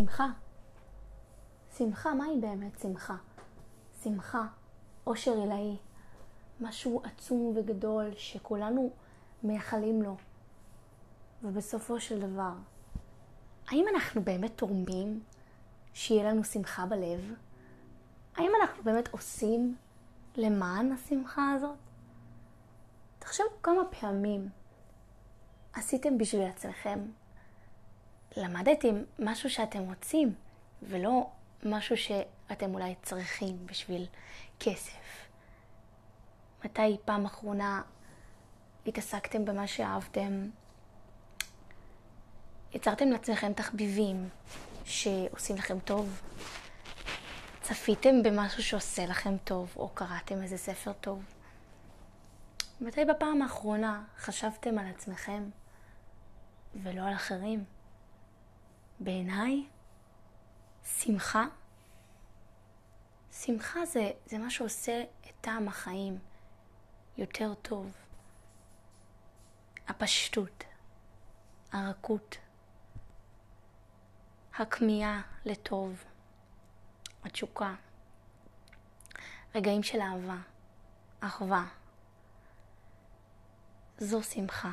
שמחה. שמחה, מהי באמת שמחה? שמחה, אושר עילאי, משהו עצום וגדול שכולנו מייחלים לו. ובסופו של דבר, האם אנחנו באמת תורמים שיהיה לנו שמחה בלב? האם אנחנו באמת עושים למען השמחה הזאת? תחשבו כמה פעמים עשיתם בשביל עצמכם. למדתם משהו שאתם רוצים, ולא משהו שאתם אולי צריכים בשביל כסף. מתי פעם אחרונה התעסקתם במה שאהבתם? יצרתם לעצמכם תחביבים שעושים לכם טוב? צפיתם במשהו שעושה לכם טוב, או קראתם איזה ספר טוב? מתי בפעם האחרונה חשבתם על עצמכם ולא על אחרים? בעיניי, שמחה, שמחה זה, זה מה שעושה את טעם החיים יותר טוב. הפשטות, הרכות, הכמיהה לטוב, התשוקה, רגעים של אהבה, אחווה. זו שמחה,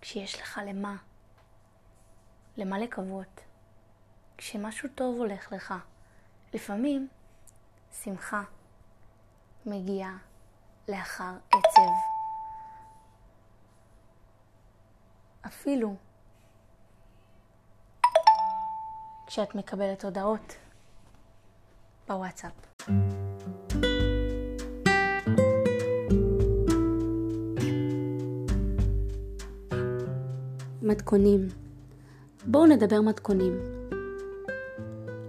כשיש לך למה, למה לקוות, כשמשהו טוב הולך לך. לפעמים שמחה מגיעה לאחר עצב. אפילו כשאת מקבלת הודעות בוואטסאפ. מתכונים. בואו נדבר מתכונים.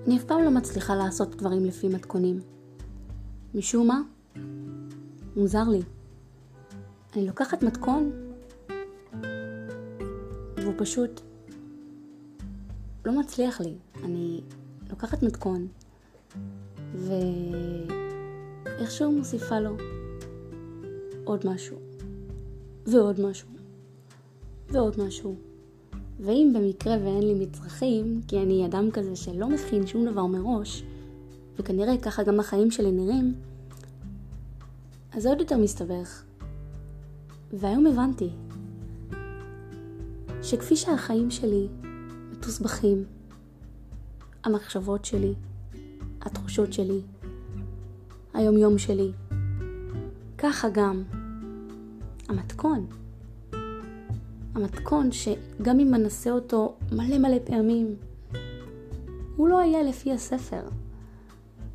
אני אף פעם לא מצליחה לעשות דברים לפי מתכונים. משום מה, מוזר לי. אני לוקחת מתכון, והוא פשוט לא מצליח לי. אני לוקחת מתכון, ואיכשהו מוסיפה לו עוד משהו, ועוד משהו, ועוד משהו. ואם במקרה ואין לי מצרכים, כי אני אדם כזה שלא מכין שום דבר מראש, וכנראה ככה גם החיים שלי נראים, אז זה עוד יותר מסתבך. והיום הבנתי שכפי שהחיים שלי מתוסבכים, המחשבות שלי, התחושות שלי, היומיום שלי, ככה גם המתכון. המתכון שגם אם אנסה אותו מלא מלא פעמים, הוא לא יהיה לפי הספר.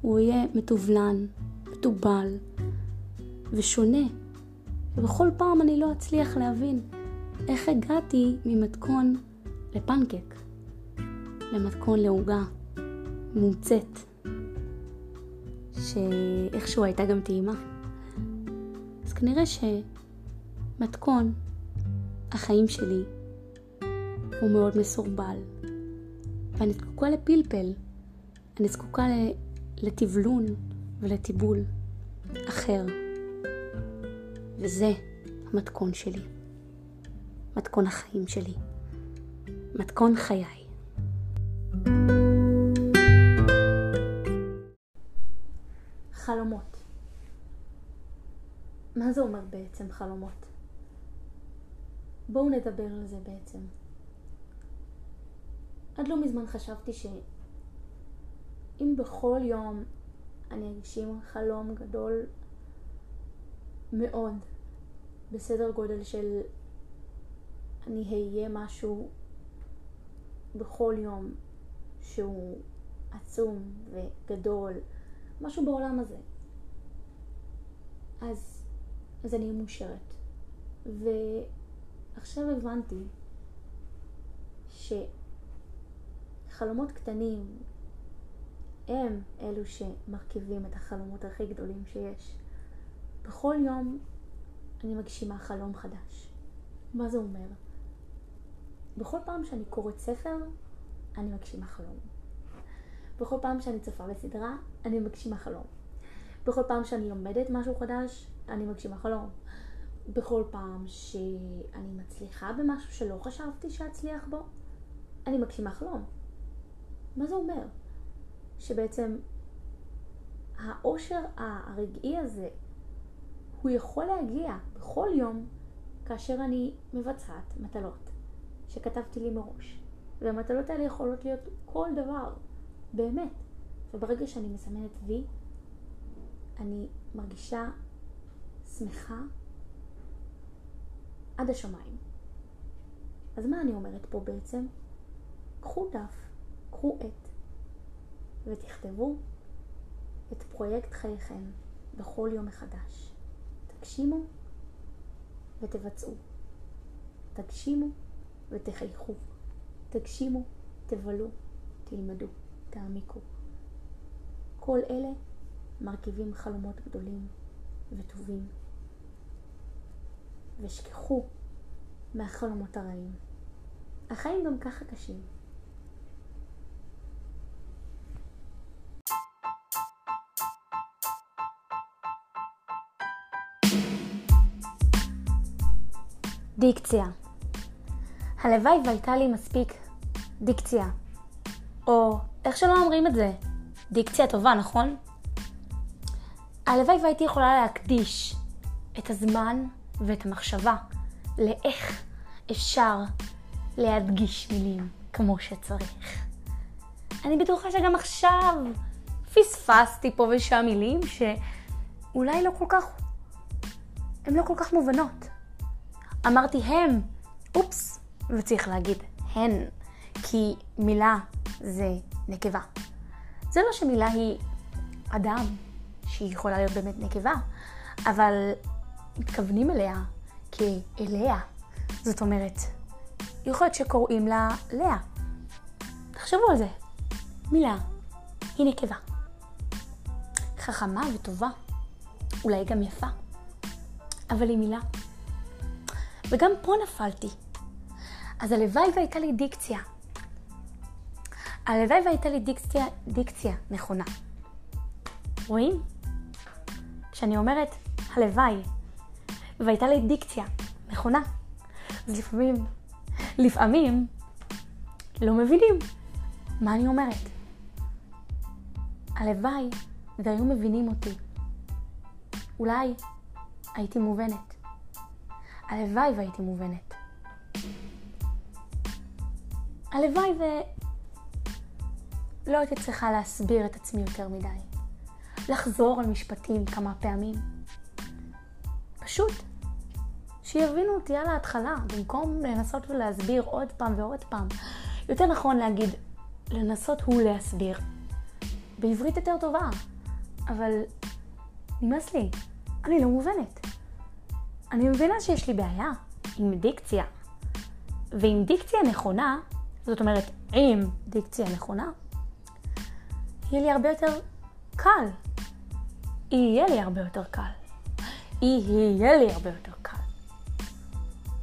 הוא יהיה מתובלן, מתובל ושונה. ובכל פעם אני לא אצליח להבין איך הגעתי ממתכון לפנקק, למתכון לעוגה מומצאת, שאיכשהו הייתה גם טעימה. אז כנראה שמתכון החיים שלי הוא מאוד מסורבל, ואני זקוקה לפלפל, אני זקוקה לטבלון ולטיבול אחר. וזה המתכון שלי. מתכון החיים שלי. מתכון חיי. חלומות. מה זה אומר בעצם חלומות? בואו נדבר על זה בעצם. עד לא מזמן חשבתי שאם בכל יום אני אגשים חלום גדול מאוד, בסדר גודל של אני אהיה משהו בכל יום שהוא עצום וגדול, משהו בעולם הזה. אז, אז אני אהיה מאושרת. ועכשיו הבנתי שחלומות קטנים הם אלו שמרכיבים את החלומות הכי גדולים שיש. בכל יום אני מגשימה חלום חדש. מה זה אומר? בכל פעם שאני קוראת ספר, אני מגשימה חלום. בכל פעם שאני צופה בסדרה, אני מגשימה חלום. בכל פעם שאני לומדת משהו חדש, אני מגשימה חלום. בכל פעם שאני מצליחה במשהו שלא חשבתי שאצליח בו, אני מגשימה חלום. מה זה אומר? שבעצם העושר הרגעי הזה, הוא יכול להגיע בכל יום כאשר אני מבצעת מטלות שכתבתי לי מראש. והמטלות האלה יכולות להיות כל דבר, באמת. וברגע שאני מסמנת וי, אני מרגישה שמחה עד השמיים. אז מה אני אומרת פה בעצם? קחו דף, קחו עט, ותכתבו את פרויקט חייכם בכל יום מחדש. תגשימו ותבצעו. תגשימו ותחייכו. תגשימו, תבלו, תלמדו, תעמיקו. כל אלה מרכיבים חלומות גדולים וטובים. ושכחו מהחלומות הרעים. החיים גם ככה קשים. דיקציה. הלוואי והייתה לי מספיק דיקציה. או איך שלא אומרים את זה, דיקציה טובה, נכון? הלוואי והייתי יכולה להקדיש את הזמן ואת המחשבה לאיך אפשר להדגיש מילים כמו שצריך. אני בטוחה שגם עכשיו פספסתי פה ושם מילים שאולי לא כל כך, הן לא כל כך מובנות. אמרתי הם, אופס, וצריך להגיד הן, כי מילה זה נקבה. זה לא שמילה היא אדם, שהיא יכולה להיות באמת נקבה, אבל מתכוונים אליה כאליה. זאת אומרת, יכול להיות שקוראים לה לאה. תחשבו על זה. מילה היא נקבה. חכמה וטובה, אולי גם יפה, אבל היא מילה. וגם פה נפלתי. אז הלוואי והייתה לי דיקציה. הלוואי והייתה לי דיקציה, דיקציה נכונה. רואים? כשאני אומרת הלוואי והייתה לי דיקציה נכונה, אז לפעמים, לפעמים לא מבינים מה אני אומרת. הלוואי והיו מבינים אותי. אולי הייתי מובנת. הלוואי והייתי מובנת. הלוואי ולא הייתי צריכה להסביר את עצמי יותר מדי. לחזור על משפטים כמה פעמים. פשוט שיבינו אותי על ההתחלה, במקום לנסות ולהסביר עוד פעם ועוד פעם. יותר נכון להגיד, לנסות הוא להסביר. בעברית יותר טובה, אבל נמאס לי, אני לא מובנת. אני מבינה שיש לי בעיה עם דיקציה, ועם דיקציה נכונה, זאת אומרת, עם דיקציה נכונה, יהיה לי הרבה יותר קל. יהיה לי הרבה יותר קל. יהיה לי הרבה יותר קל.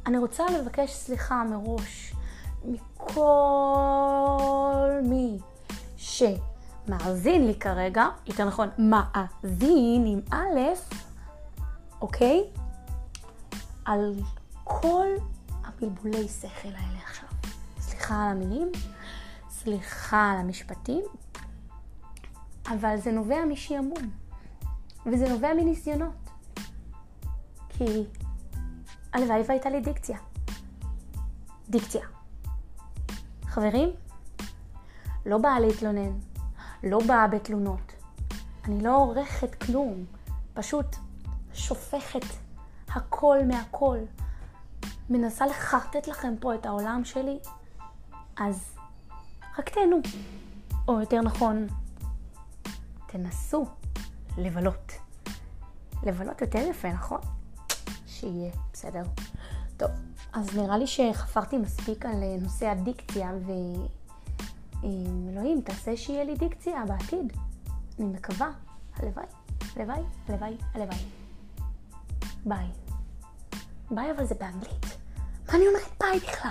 אני רוצה לבקש סליחה מראש מכל מי שמאזין לי כרגע, יותר נכון, מאזין עם א', אוקיי? על כל הבלבולי שכל האלה עכשיו. סליחה על המילים, סליחה על המשפטים, אבל זה נובע משעמום, וזה נובע מניסיונות. כי הלוואי והייתה לי דיקציה. דיקציה. חברים, לא באה להתלונן, לא באה בתלונות. אני לא עורכת כלום, פשוט שופכת הכל מהכל. מנסה לחרטט לכם פה את העולם שלי, אז רק תהנו. או יותר נכון, תנסו לבלות. לבלות יותר יפה, נכון? שיהיה בסדר. טוב, אז נראה לי שחפרתי מספיק על אה, נושא הדיקציה, ואלוהים, תעשה שיהיה לי דיקציה בעתיד. אני מקווה. הלוואי, הלוואי, הלוואי, הלוואי. bye. bye, אבל זה באנגלית. מה אני אומרת ביי בכלל?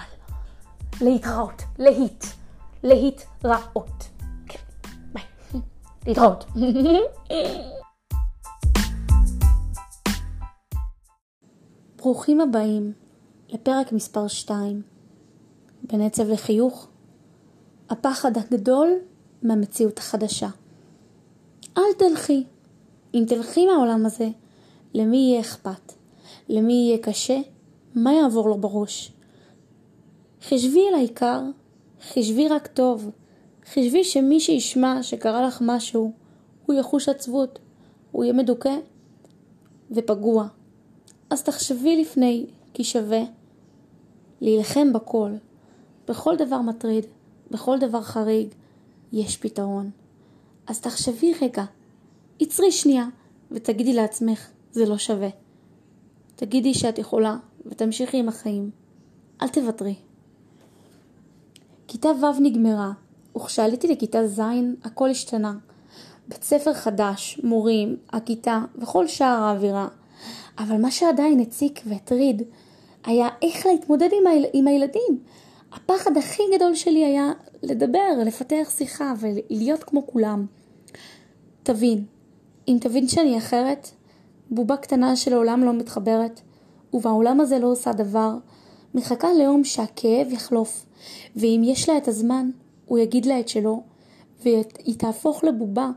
להתראות, להיט, להתראות. כן, ביי. להתראות. ברוכים הבאים לפרק מספר 2, בין עצב לחיוך, הפחד הגדול מהמציאות החדשה. אל תלכי. אם תלכי מהעולם הזה, למי יהיה אכפת? למי יהיה קשה? מה יעבור לו בראש? חשבי על העיקר, חשבי רק טוב. חשבי שמי שישמע שקרה לך משהו, הוא יחוש עצבות, הוא יהיה מדוכא ופגוע. אז תחשבי לפני, כי שווה להילחם בכל. בכל דבר מטריד, בכל דבר חריג, יש פתרון. אז תחשבי רגע, עצרי שנייה ותגידי לעצמך, זה לא שווה. תגידי שאת יכולה ותמשיכי עם החיים. אל תוותרי. כיתה ו' נגמרה, וכשעליתי לכיתה ז' הכל השתנה. בית ספר חדש, מורים, הכיתה וכל שאר האווירה. אבל מה שעדיין הציק והטריד היה איך להתמודד עם, היל... עם הילדים. הפחד הכי גדול שלי היה לדבר, לפתח שיחה ולהיות כמו כולם. תבין, אם תבין שאני אחרת, בובה קטנה שלעולם לא מתחברת, ובעולם הזה לא עושה דבר, מחכה ליום שהכאב יחלוף, ואם יש לה את הזמן, הוא יגיד לה את שלו, והיא תהפוך לבובה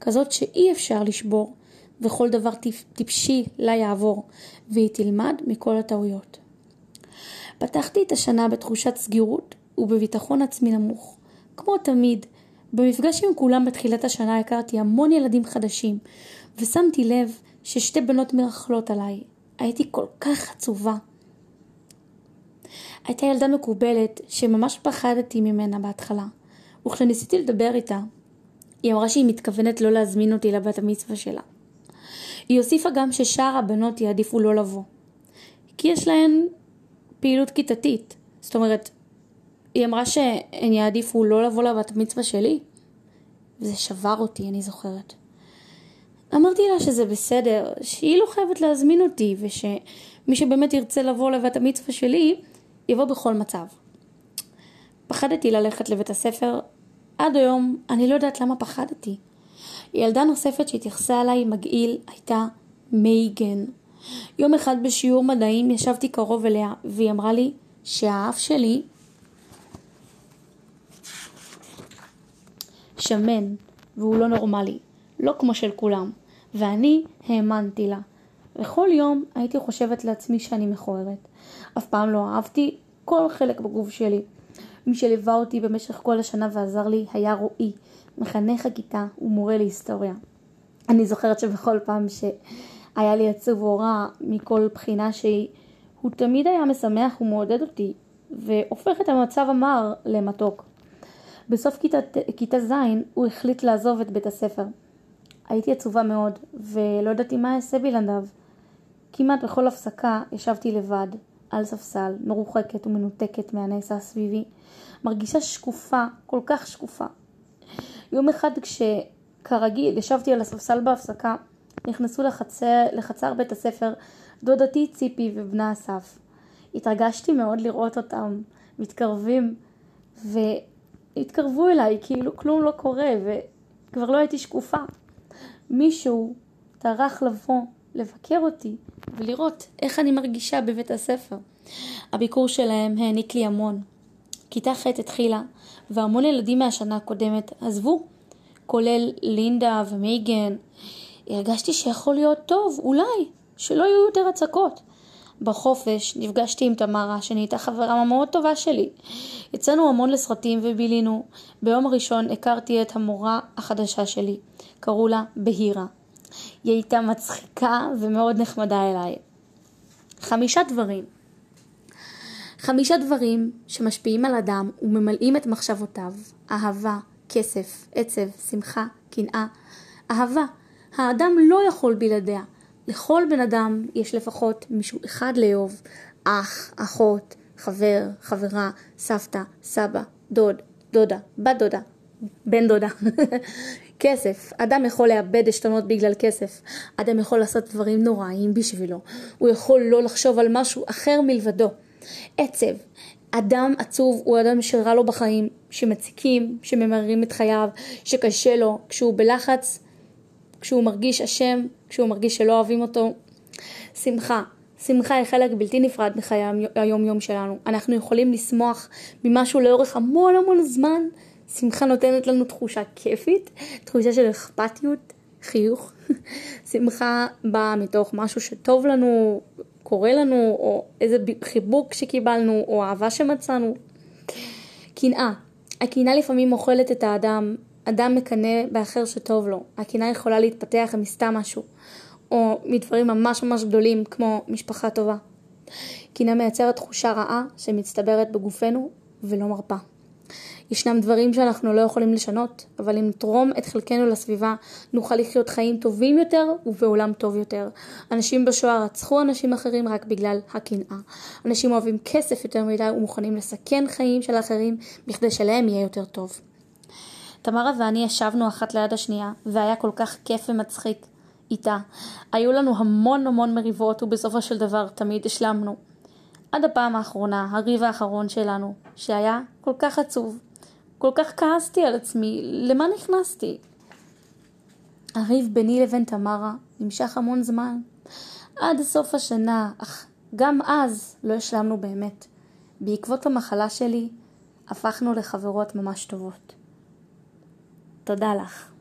כזאת שאי אפשר לשבור, וכל דבר טיפשי לה יעבור, והיא תלמד מכל הטעויות. פתחתי את השנה בתחושת סגירות ובביטחון עצמי נמוך. כמו תמיד, במפגש עם כולם בתחילת השנה הכרתי המון ילדים חדשים, ושמתי לב ששתי בנות מרכלות עליי. הייתי כל כך עצובה. הייתה ילדה מקובלת שממש פחדתי ממנה בהתחלה, וכשניסיתי לדבר איתה, היא אמרה שהיא מתכוונת לא להזמין אותי לבת המצווה שלה. היא הוסיפה גם ששאר הבנות יעדיפו לא לבוא. כי יש להן פעילות כיתתית. זאת אומרת, היא אמרה שהן יעדיפו לא לבוא לבת המצווה שלי, וזה שבר אותי, אני זוכרת. אמרתי לה שזה בסדר, שהיא לא חייבת להזמין אותי, ושמי שבאמת ירצה לבוא לבת המצווה שלי, יבוא בכל מצב. פחדתי ללכת לבית הספר, עד היום אני לא יודעת למה פחדתי. ילדה נוספת שהתייחסה אליי מגעיל הייתה מייגן. יום אחד בשיעור מדעים ישבתי קרוב אליה והיא אמרה לי שהאף שלי שמן והוא לא נורמלי, לא כמו של כולם, ואני האמנתי לה. וכל יום הייתי חושבת לעצמי שאני מכוערת. אף פעם לא אהבתי כל חלק בגוף שלי. מי שליווה אותי במשך כל השנה ועזר לי היה רועי, מחנך הכיתה ומורה להיסטוריה. אני זוכרת שבכל פעם שהיה לי עצוב או רע מכל בחינה שהיא, הוא תמיד היה משמח ומעודד אותי, והופך את המצב המר למתוק. בסוף כיתה, כיתה ז' הוא החליט לעזוב את בית הספר. הייתי עצובה מאוד, ולא ידעתי מה אעשה בלעדיו. כמעט בכל הפסקה ישבתי לבד, על ספסל, מרוחקת ומנותקת מהנעשה סביבי, מרגישה שקופה, כל כך שקופה. יום אחד כשכרגיל ישבתי על הספסל בהפסקה, נכנסו לחצר, לחצר בית הספר דודתי ציפי ובנה אסף. התרגשתי מאוד לראות אותם מתקרבים והתקרבו אליי כאילו כלום לא קורה וכבר לא הייתי שקופה. מישהו טרח לבוא לבקר אותי ולראות איך אני מרגישה בבית הספר. הביקור שלהם העניק לי המון. כיתה ח' התחילה, והמון ילדים מהשנה הקודמת עזבו, כולל לינדה ומייגן. הרגשתי שיכול להיות טוב, אולי, שלא יהיו יותר הצקות. בחופש נפגשתי עם תמרה, שנהייתה חברה מאוד טובה שלי. יצאנו המון לסרטים ובילינו. ביום הראשון הכרתי את המורה החדשה שלי. קראו לה בהירה. היא הייתה מצחיקה ומאוד נחמדה אליי. חמישה דברים. חמישה דברים שמשפיעים על אדם וממלאים את מחשבותיו. אהבה, כסף, עצב, שמחה, קנאה. אהבה. האדם לא יכול בלעדיה. לכל בן אדם יש לפחות מישהו אחד לאהוב. אח, אחות, חבר, חברה, סבתא, סבא, דוד, דודה, בת דודה, בן דודה. כסף. אדם יכול לאבד עשתונות בגלל כסף. אדם יכול לעשות דברים נוראים בשבילו. הוא יכול לא לחשוב על משהו אחר מלבדו. עצב. אדם עצוב הוא אדם שרע לו בחיים, שמציקים, שממררים את חייו, שקשה לו, כשהוא בלחץ, כשהוא מרגיש אשם, כשהוא מרגיש שלא אוהבים אותו. שמחה. שמחה היא חלק בלתי נפרד מחיי היום יום שלנו. אנחנו יכולים לשמוח ממשהו לאורך המון המון זמן שמחה נותנת לנו תחושה כיפית, תחושה של אכפתיות, חיוך. שמחה באה מתוך משהו שטוב לנו, קורה לנו, או איזה חיבוק שקיבלנו, או אהבה שמצאנו. קנאה. הקנאה לפעמים אוכלת את האדם, אדם מקנא באחר שטוב לו. הקנאה יכולה להתפתח מסתם משהו, או מדברים ממש ממש גדולים כמו משפחה טובה. קנאה מייצרת תחושה רעה שמצטברת בגופנו ולא מרפה. ישנם דברים שאנחנו לא יכולים לשנות, אבל אם נתרום את חלקנו לסביבה, נוכל לחיות חיים טובים יותר ובעולם טוב יותר. אנשים בשואה רצחו אנשים אחרים רק בגלל הקנאה. אנשים אוהבים כסף יותר מדי ומוכנים לסכן חיים של אחרים בכדי שלהם יהיה יותר טוב. תמרה ואני ישבנו אחת ליד השנייה, והיה כל כך כיף ומצחיק איתה. היו לנו המון המון מריבות, ובסופו של דבר תמיד השלמנו. עד הפעם האחרונה, הריב האחרון שלנו, שהיה כל כך עצוב. כל כך כעסתי על עצמי, למה נכנסתי? הריב ביני לבין תמרה נמשך המון זמן, עד סוף השנה, אך גם אז לא השלמנו באמת. בעקבות המחלה שלי, הפכנו לחברות ממש טובות. תודה לך.